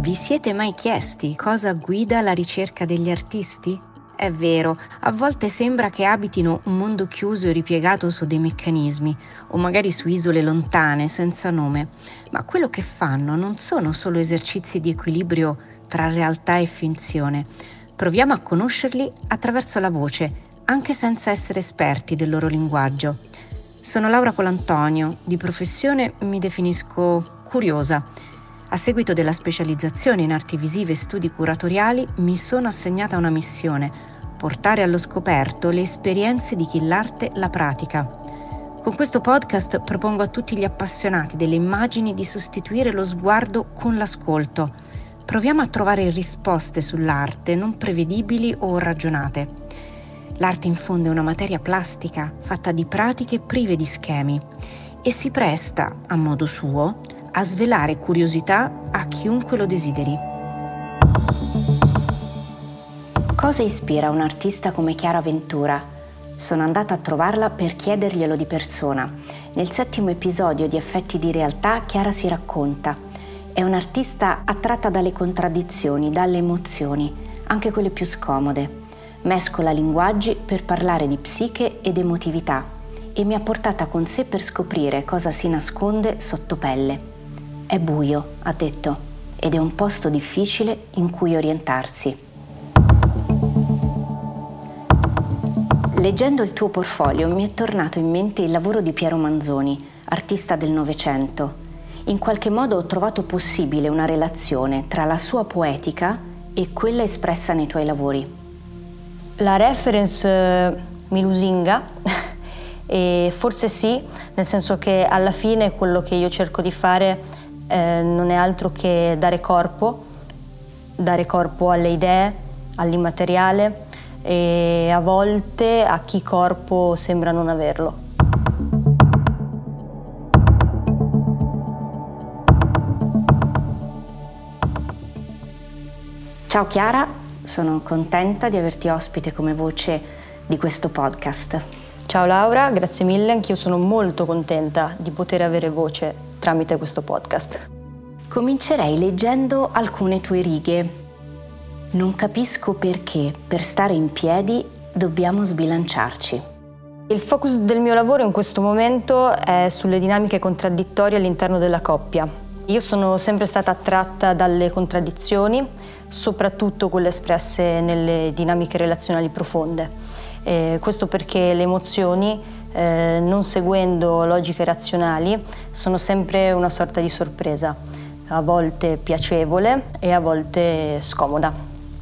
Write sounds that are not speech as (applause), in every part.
Vi siete mai chiesti cosa guida la ricerca degli artisti? È vero, a volte sembra che abitino un mondo chiuso e ripiegato su dei meccanismi, o magari su isole lontane, senza nome, ma quello che fanno non sono solo esercizi di equilibrio tra realtà e finzione. Proviamo a conoscerli attraverso la voce, anche senza essere esperti del loro linguaggio. Sono Laura Colantonio, di professione mi definisco curiosa a seguito della specializzazione in arti visive e studi curatoriali mi sono assegnata una missione, portare allo scoperto le esperienze di chi l'arte la pratica. Con questo podcast propongo a tutti gli appassionati delle immagini di sostituire lo sguardo con l'ascolto. Proviamo a trovare risposte sull'arte non prevedibili o ragionate. L'arte in fondo è una materia plastica fatta di pratiche prive di schemi e si presta, a modo suo, a svelare curiosità a chiunque lo desideri. Cosa ispira un artista come Chiara Ventura? Sono andata a trovarla per chiederglielo di persona. Nel settimo episodio di Effetti di realtà Chiara si racconta. È un'artista attratta dalle contraddizioni, dalle emozioni, anche quelle più scomode. Mescola linguaggi per parlare di psiche ed emotività e mi ha portata con sé per scoprire cosa si nasconde sotto pelle. È buio, ha detto, ed è un posto difficile in cui orientarsi. Leggendo il tuo portfolio mi è tornato in mente il lavoro di Piero Manzoni, artista del Novecento. In qualche modo ho trovato possibile una relazione tra la sua poetica e quella espressa nei tuoi lavori. La reference eh, mi lusinga (laughs) e forse sì, nel senso che alla fine quello che io cerco di fare eh, non è altro che dare corpo, dare corpo alle idee, all'immateriale e a volte a chi corpo sembra non averlo. Ciao Chiara, sono contenta di averti ospite come voce di questo podcast. Ciao Laura, grazie mille, anch'io sono molto contenta di poter avere voce tramite questo podcast. Comincerei leggendo alcune tue righe. Non capisco perché per stare in piedi dobbiamo sbilanciarci. Il focus del mio lavoro in questo momento è sulle dinamiche contraddittorie all'interno della coppia. Io sono sempre stata attratta dalle contraddizioni, soprattutto quelle espresse nelle dinamiche relazionali profonde. Eh, questo perché le emozioni eh, non seguendo logiche razionali, sono sempre una sorta di sorpresa, a volte piacevole e a volte scomoda.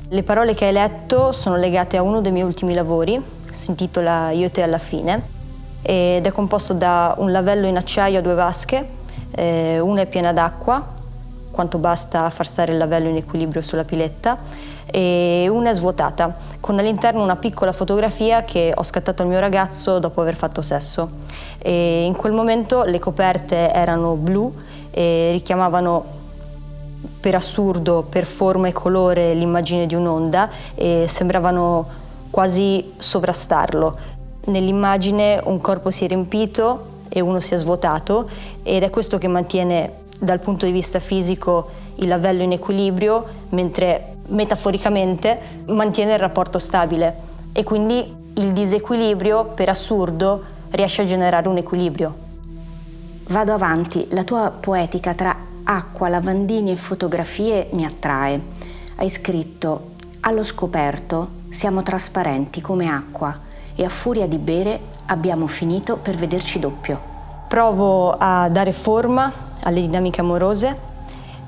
Le parole che hai letto sono legate a uno dei miei ultimi lavori, si intitola Io e te alla fine, ed è composto da un lavello in acciaio a due vasche, eh, una è piena d'acqua, quanto basta far stare il lavello in equilibrio sulla piletta, e una è svuotata, con all'interno una piccola fotografia che ho scattato al mio ragazzo dopo aver fatto sesso. E in quel momento le coperte erano blu e richiamavano per assurdo, per forma e colore, l'immagine di un'onda e sembravano quasi sovrastarlo. Nell'immagine un corpo si è riempito e uno si è svuotato ed è questo che mantiene dal punto di vista fisico il lavello in equilibrio, mentre metaforicamente mantiene il rapporto stabile e quindi il disequilibrio, per assurdo, riesce a generare un equilibrio. Vado avanti, la tua poetica tra acqua, lavandini e fotografie mi attrae. Hai scritto, allo scoperto siamo trasparenti come acqua e a furia di bere abbiamo finito per vederci doppio. Provo a dare forma alle dinamiche amorose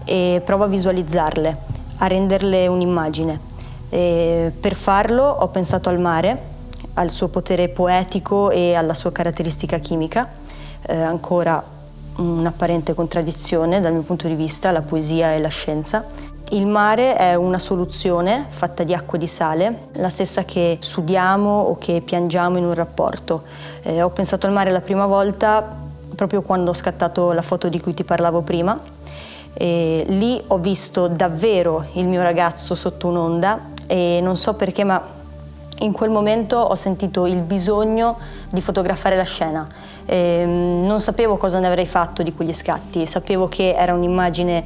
e provo a visualizzarle, a renderle un'immagine. E per farlo ho pensato al mare, al suo potere poetico e alla sua caratteristica chimica, eh, ancora un'apparente contraddizione dal mio punto di vista, la poesia e la scienza. Il mare è una soluzione fatta di acqua e di sale, la stessa che sudiamo o che piangiamo in un rapporto. Eh, ho pensato al mare la prima volta proprio quando ho scattato la foto di cui ti parlavo prima e lì ho visto davvero il mio ragazzo sotto un'onda e non so perché ma in quel momento ho sentito il bisogno di fotografare la scena. E non sapevo cosa ne avrei fatto di quegli scatti, sapevo che era un'immagine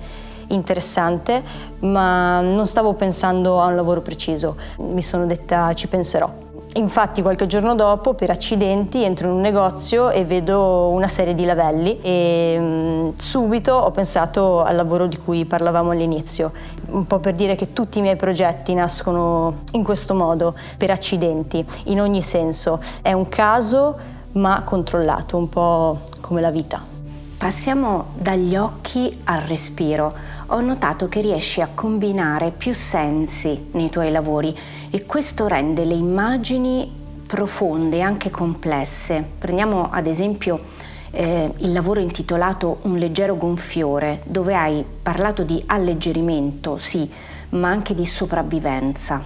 interessante, ma non stavo pensando a un lavoro preciso. Mi sono detta ci penserò. Infatti qualche giorno dopo, per accidenti, entro in un negozio e vedo una serie di lavelli e mm, subito ho pensato al lavoro di cui parlavamo all'inizio, un po' per dire che tutti i miei progetti nascono in questo modo, per accidenti, in ogni senso. È un caso ma controllato, un po' come la vita. Passiamo dagli occhi al respiro. Ho notato che riesci a combinare più sensi nei tuoi lavori e questo rende le immagini profonde e anche complesse. Prendiamo ad esempio eh, il lavoro intitolato Un leggero gonfiore, dove hai parlato di alleggerimento, sì, ma anche di sopravvivenza.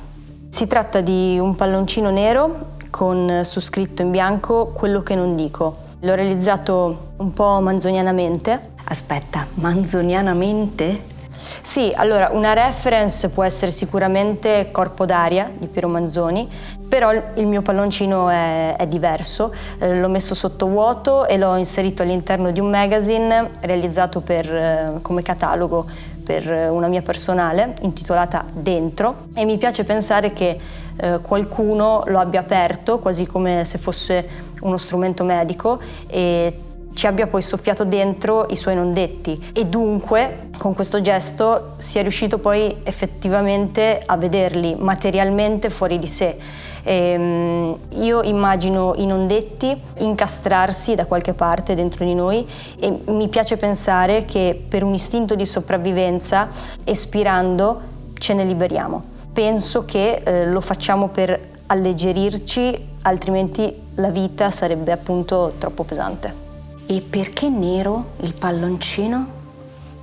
Si tratta di un palloncino nero con su scritto in bianco quello che non dico L'ho realizzato un po' manzonianamente. Aspetta, manzonianamente? Sì, allora una reference può essere sicuramente Corpo d'aria di Piero Manzoni, però il mio palloncino è, è diverso, eh, l'ho messo sotto vuoto e l'ho inserito all'interno di un magazine realizzato per, eh, come catalogo per una mia personale intitolata Dentro e mi piace pensare che eh, qualcuno lo abbia aperto quasi come se fosse uno strumento medico e ci abbia poi soffiato dentro i suoi non detti e dunque con questo gesto sia riuscito poi effettivamente a vederli materialmente fuori di sé. Ehm, io immagino i non detti incastrarsi da qualche parte dentro di noi e mi piace pensare che per un istinto di sopravvivenza, espirando, ce ne liberiamo. Penso che eh, lo facciamo per alleggerirci, altrimenti la vita sarebbe appunto troppo pesante. E perché nero il palloncino?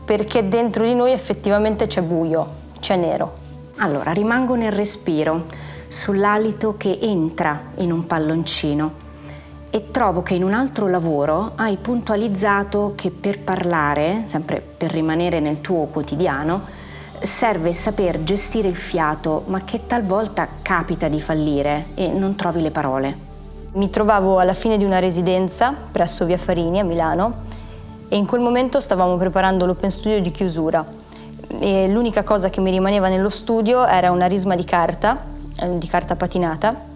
Perché dentro di noi effettivamente c'è buio, c'è nero. Allora, rimango nel respiro, sull'alito che entra in un palloncino e trovo che in un altro lavoro hai puntualizzato che per parlare, sempre per rimanere nel tuo quotidiano, serve saper gestire il fiato, ma che talvolta capita di fallire e non trovi le parole. Mi trovavo alla fine di una residenza presso Via Farini a Milano e in quel momento stavamo preparando l'open studio di chiusura e l'unica cosa che mi rimaneva nello studio era una risma di carta, eh, di carta patinata,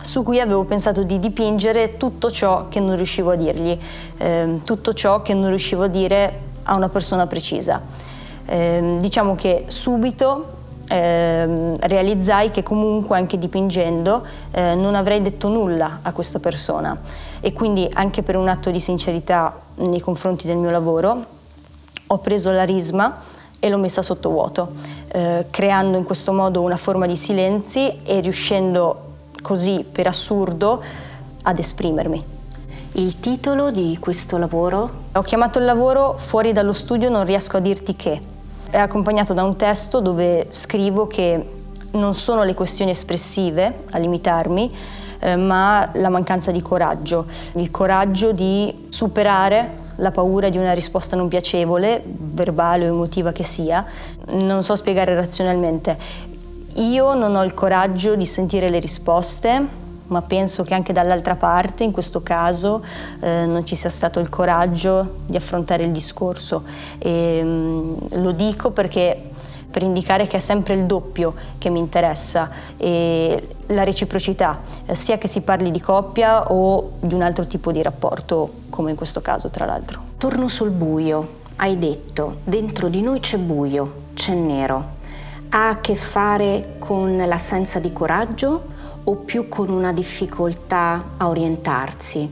su cui avevo pensato di dipingere tutto ciò che non riuscivo a dirgli, eh, tutto ciò che non riuscivo a dire a una persona precisa. Eh, diciamo che subito eh, realizzai che comunque anche dipingendo eh, non avrei detto nulla a questa persona e quindi anche per un atto di sincerità nei confronti del mio lavoro ho preso la risma e l'ho messa sotto vuoto, eh, creando in questo modo una forma di silenzi e riuscendo così per assurdo ad esprimermi. Il titolo di questo lavoro? Ho chiamato il lavoro Fuori dallo studio non riesco a dirti che è accompagnato da un testo dove scrivo che non sono le questioni espressive a limitarmi, eh, ma la mancanza di coraggio, il coraggio di superare la paura di una risposta non piacevole, verbale o emotiva che sia. Non so spiegare razionalmente. Io non ho il coraggio di sentire le risposte, ma penso che anche dall'altra parte, in questo caso, eh, non ci sia stato il coraggio di affrontare il discorso. E, mh, mm, lo dico perché per indicare che è sempre il doppio che mi interessa e la reciprocità, eh, sia che si parli di coppia o di un altro tipo di rapporto, come in questo caso tra l'altro. Torno sul buio. Hai detto, dentro di noi c'è buio, c'è nero. Ha a che fare con l'assenza di coraggio o più con una difficoltà a orientarsi,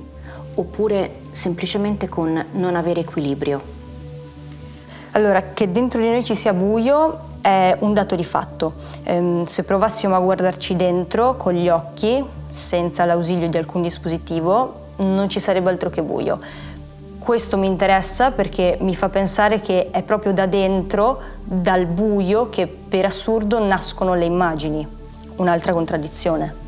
oppure semplicemente con non avere equilibrio? Allora, che dentro di noi ci sia buio è un dato di fatto. Ehm, se provassimo a guardarci dentro con gli occhi, senza l'ausilio di alcun dispositivo, non ci sarebbe altro che buio. Questo mi interessa perché mi fa pensare che è proprio da dentro, dal buio, che per assurdo nascono le immagini. Un'altra contraddizione.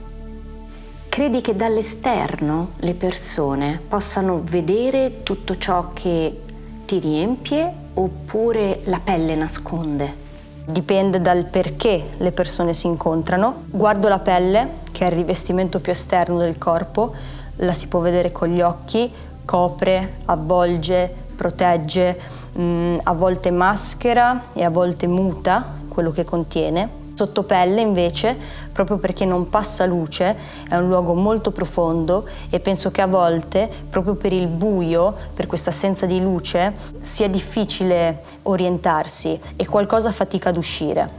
Credi che dall'esterno le persone possano vedere tutto ciò che ti riempie oppure la pelle nasconde? Dipende dal perché le persone si incontrano. Guardo la pelle, che è il rivestimento più esterno del corpo, la si può vedere con gli occhi, copre, avvolge, protegge, mh, mm, a volte maschera e a volte muta quello che contiene. Sottopelle invece, proprio perché non passa luce, è un luogo molto profondo e penso che a volte, proprio per il buio, per questa assenza di luce, sia difficile orientarsi e qualcosa fatica ad uscire.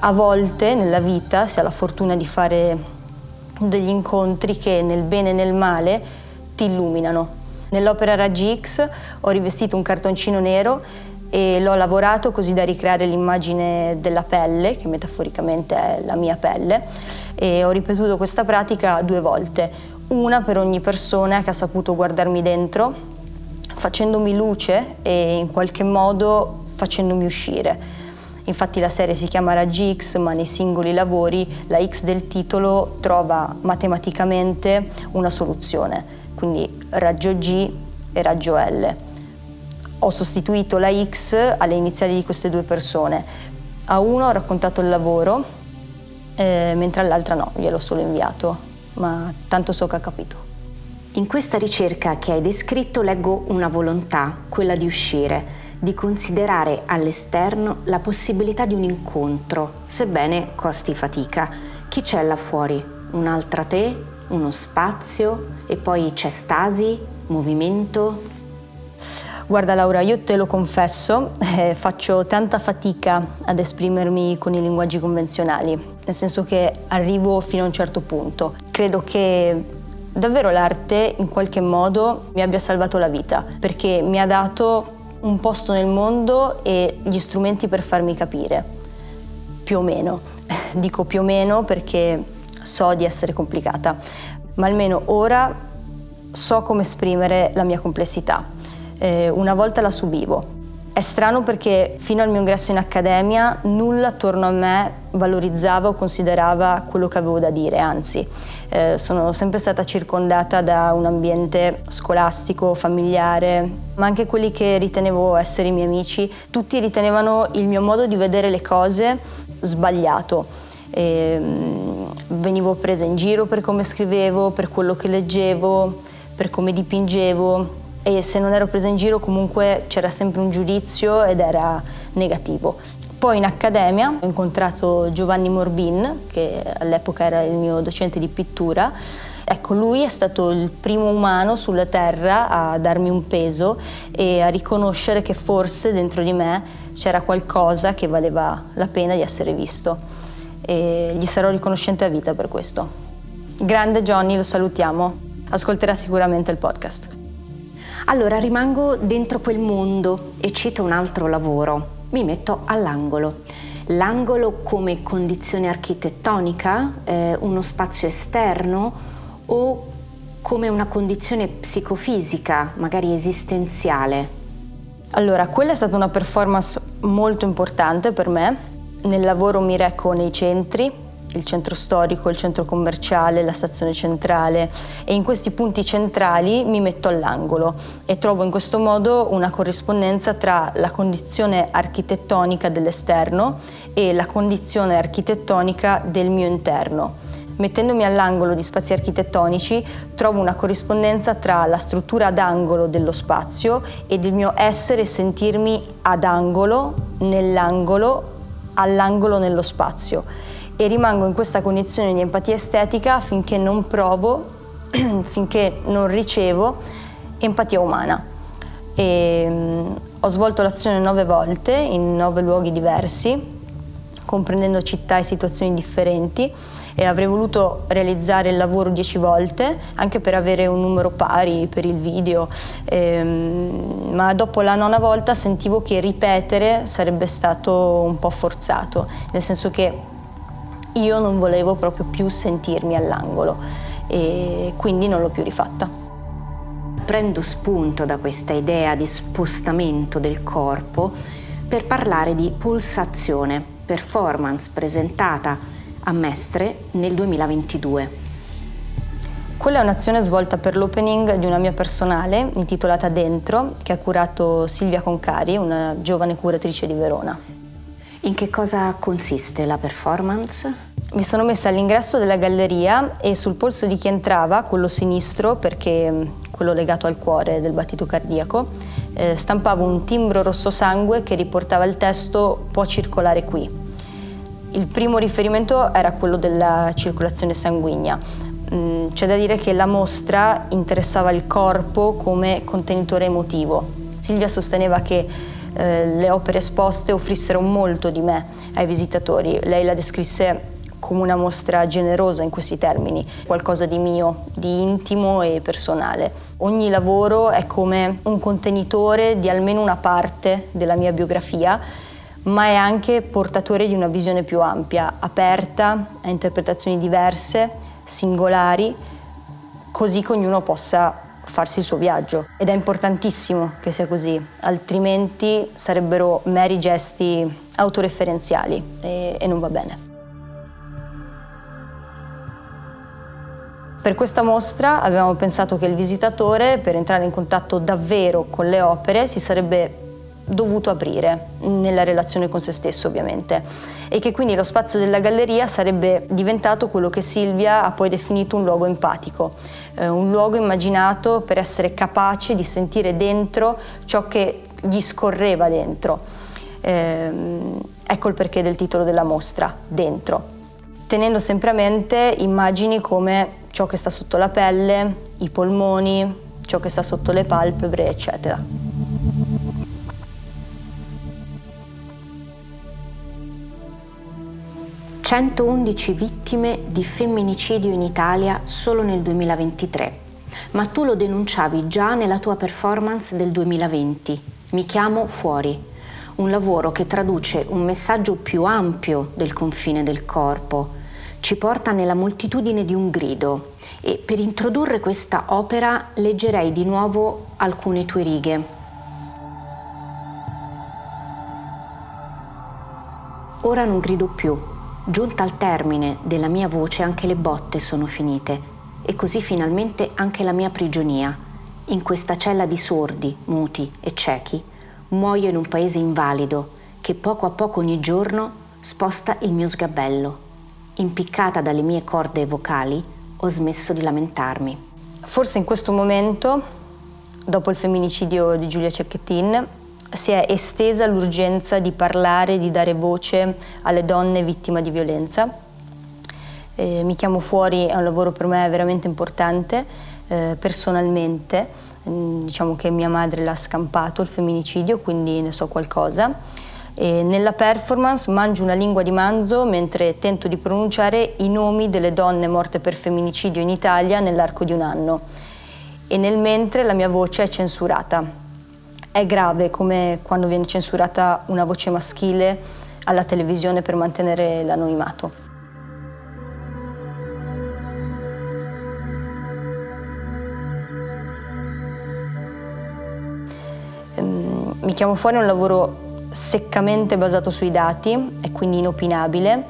A volte nella vita si ha la fortuna di fare degli incontri che nel bene e nel male ti illuminano. Nell'opera Raggi X ho rivestito un cartoncino nero e l'ho lavorato così da ricreare l'immagine della pelle, che metaforicamente è la mia pelle, e ho ripetuto questa pratica due volte, una per ogni persona che ha saputo guardarmi dentro, facendomi luce e in qualche modo facendomi uscire. Infatti la serie si chiama Raggi X, ma nei singoli lavori la X del titolo trova matematicamente una soluzione, quindi raggio G e raggio L. Ho sostituito la X alle iniziali di queste due persone. A uno ho raccontato il lavoro, eh, mentre all'altra no, gliel'ho solo inviato, ma tanto so che ha capito. In questa ricerca che hai descritto leggo una volontà, quella di uscire di considerare all'esterno la possibilità di un incontro, sebbene costi fatica. Chi c'è là fuori? Un'altra te? Uno spazio? E poi c'è stasi? Movimento? Guarda Laura, io te lo confesso, eh, faccio tanta fatica ad esprimermi con i linguaggi convenzionali, nel senso che arrivo fino a un certo punto. Credo che davvero l'arte in qualche modo mi abbia salvato la vita, perché mi ha dato un posto nel mondo e gli strumenti per farmi capire, più o meno. (laughs) Dico più o meno perché so di essere complicata, ma almeno ora so come esprimere la mia complessità. Eh, una volta la subivo, è strano perché fino al mio ingresso in accademia nulla attorno a me valorizzava o considerava quello che avevo da dire, anzi eh, sono sempre stata circondata da un ambiente scolastico, familiare, ma anche quelli che ritenevo essere i miei amici, tutti ritenevano il mio modo di vedere le cose sbagliato. E, mm, venivo presa in giro per come scrivevo, per quello che leggevo, per come dipingevo e se non ero presa in giro comunque c'era sempre un giudizio ed era negativo. Poi in accademia ho incontrato Giovanni Morbin, che all'epoca era il mio docente di pittura. Ecco, lui è stato il primo umano sulla Terra a darmi un peso e a riconoscere che forse dentro di me c'era qualcosa che valeva la pena di essere visto. E gli sarò riconoscente a vita per questo. Grande Johnny, lo salutiamo. Ascolterà sicuramente il podcast. Allora rimango dentro quel mondo e cito un altro lavoro, mi metto all'angolo. L'angolo come condizione architettonica, eh, uno spazio esterno o come una condizione psicofisica, magari esistenziale? Allora, quella è stata una performance molto importante per me. Nel lavoro mi reco nei centri, il centro storico, il centro commerciale, la stazione centrale e in questi punti centrali mi metto all'angolo e trovo in questo modo una corrispondenza tra la condizione architettonica dell'esterno e la condizione architettonica del mio interno. Mettendomi all'angolo di spazi architettonici trovo una corrispondenza tra la struttura ad angolo dello spazio e del mio essere e sentirmi ad angolo, nell'angolo, all'angolo nello spazio e rimango in questa condizione di empatia estetica finché non provo, (clears throat) finché non ricevo empatia umana. E, um, ho svolto l'azione nove volte in nove luoghi diversi, comprendendo città e situazioni differenti e avrei voluto realizzare il lavoro dieci volte anche per avere un numero pari per il video, ehm, ma dopo la nona volta sentivo che ripetere sarebbe stato un po' forzato, nel senso che io non volevo proprio più sentirmi all'angolo e quindi non l'ho più rifatta. Prendo spunto da questa idea di spostamento del corpo per parlare di pulsazione, performance presentata a Mestre nel 2022. Quella è un'azione svolta per l'opening di una mia personale intitolata Dentro, che ha curato Silvia Concari, una giovane curatrice di Verona. In che cosa consiste la performance? Mi sono messa all'ingresso della galleria e sul polso di chi entrava, quello sinistro, perché mm, quello legato al cuore del battito cardiaco, eh, stampavo un timbro rosso sangue che riportava il testo può circolare qui. Il primo riferimento era quello della circolazione sanguigna. Mm, c'è da dire che la mostra interessava il corpo come contenitore emotivo. Silvia sosteneva che eh, le opere esposte offrissero molto di me ai visitatori. Lei la descrisse come una mostra generosa in questi termini, qualcosa di mio, di intimo e personale. Ogni lavoro è come un contenitore di almeno una parte della mia biografia, ma è anche portatore di una visione più ampia, aperta a interpretazioni diverse, singolari, così che ognuno possa farsi il suo viaggio ed è importantissimo che sia così, altrimenti sarebbero meri gesti autoreferenziali e, e non va bene. Per questa mostra avevamo pensato che il visitatore, per entrare in contatto davvero con le opere, si sarebbe dovuto aprire nella relazione con se stesso ovviamente e che quindi lo spazio della galleria sarebbe diventato quello che Silvia ha poi definito un luogo empatico, eh, un luogo immaginato per essere capace di sentire dentro ciò che gli scorreva dentro. Eh, ecco il perché del titolo della mostra, Dentro, tenendo sempre a mente immagini come ciò che sta sotto la pelle, i polmoni, ciò che sta sotto le palpebre, eccetera. 111 vittime di femminicidio in Italia solo nel 2023. Ma tu lo denunciavi già nella tua performance del 2020. Mi chiamo Fuori. Un lavoro che traduce un messaggio più ampio del confine del corpo. Ci porta nella moltitudine di un grido. E per introdurre questa opera leggerei di nuovo alcune tue righe. Ora non grido più Giunta al termine della mia voce anche le botte sono finite e così finalmente anche la mia prigionia. In questa cella di sordi, muti e ciechi, muoio in un paese invalido che poco a poco ogni giorno sposta il mio sgabello. Impiccata dalle mie corde vocali, ho smesso di lamentarmi. Forse in questo momento, dopo il femminicidio di Giulia Cecchettin, si è estesa l'urgenza di parlare, di dare voce alle donne vittime di violenza. Eh, mi chiamo fuori, è un lavoro per me veramente importante, eh, personalmente, mm, diciamo che mia madre l'ha scampato il femminicidio, quindi ne so qualcosa. E nella performance mangio una lingua di manzo mentre tento di pronunciare i nomi delle donne morte per femminicidio in Italia nell'arco di un anno. E nel mentre la mia voce è censurata è grave come quando viene censurata una voce maschile alla televisione per mantenere l'anonimato. Ehm, mi chiamo fuori un lavoro seccamente basato sui dati, è quindi inopinabile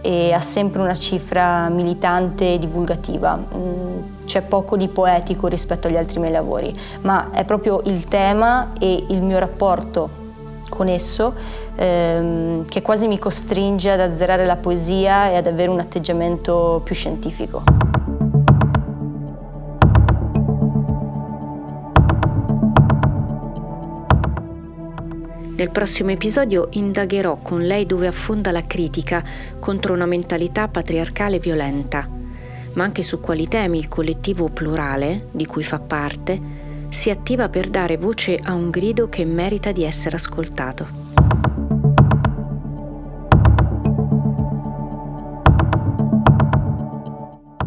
e ha sempre una cifra militante e divulgativa. C'è poco di poetico rispetto agli altri miei lavori, ma è proprio il tema e il mio rapporto con esso ehm, che quasi mi costringe ad azzerare la poesia e ad avere un atteggiamento più scientifico. Nel prossimo episodio indagherò con lei dove affonda la critica contro una mentalità patriarcale violenta, ma anche su quali temi il collettivo plurale, di cui fa parte, si attiva per dare voce a un grido che merita di essere ascoltato.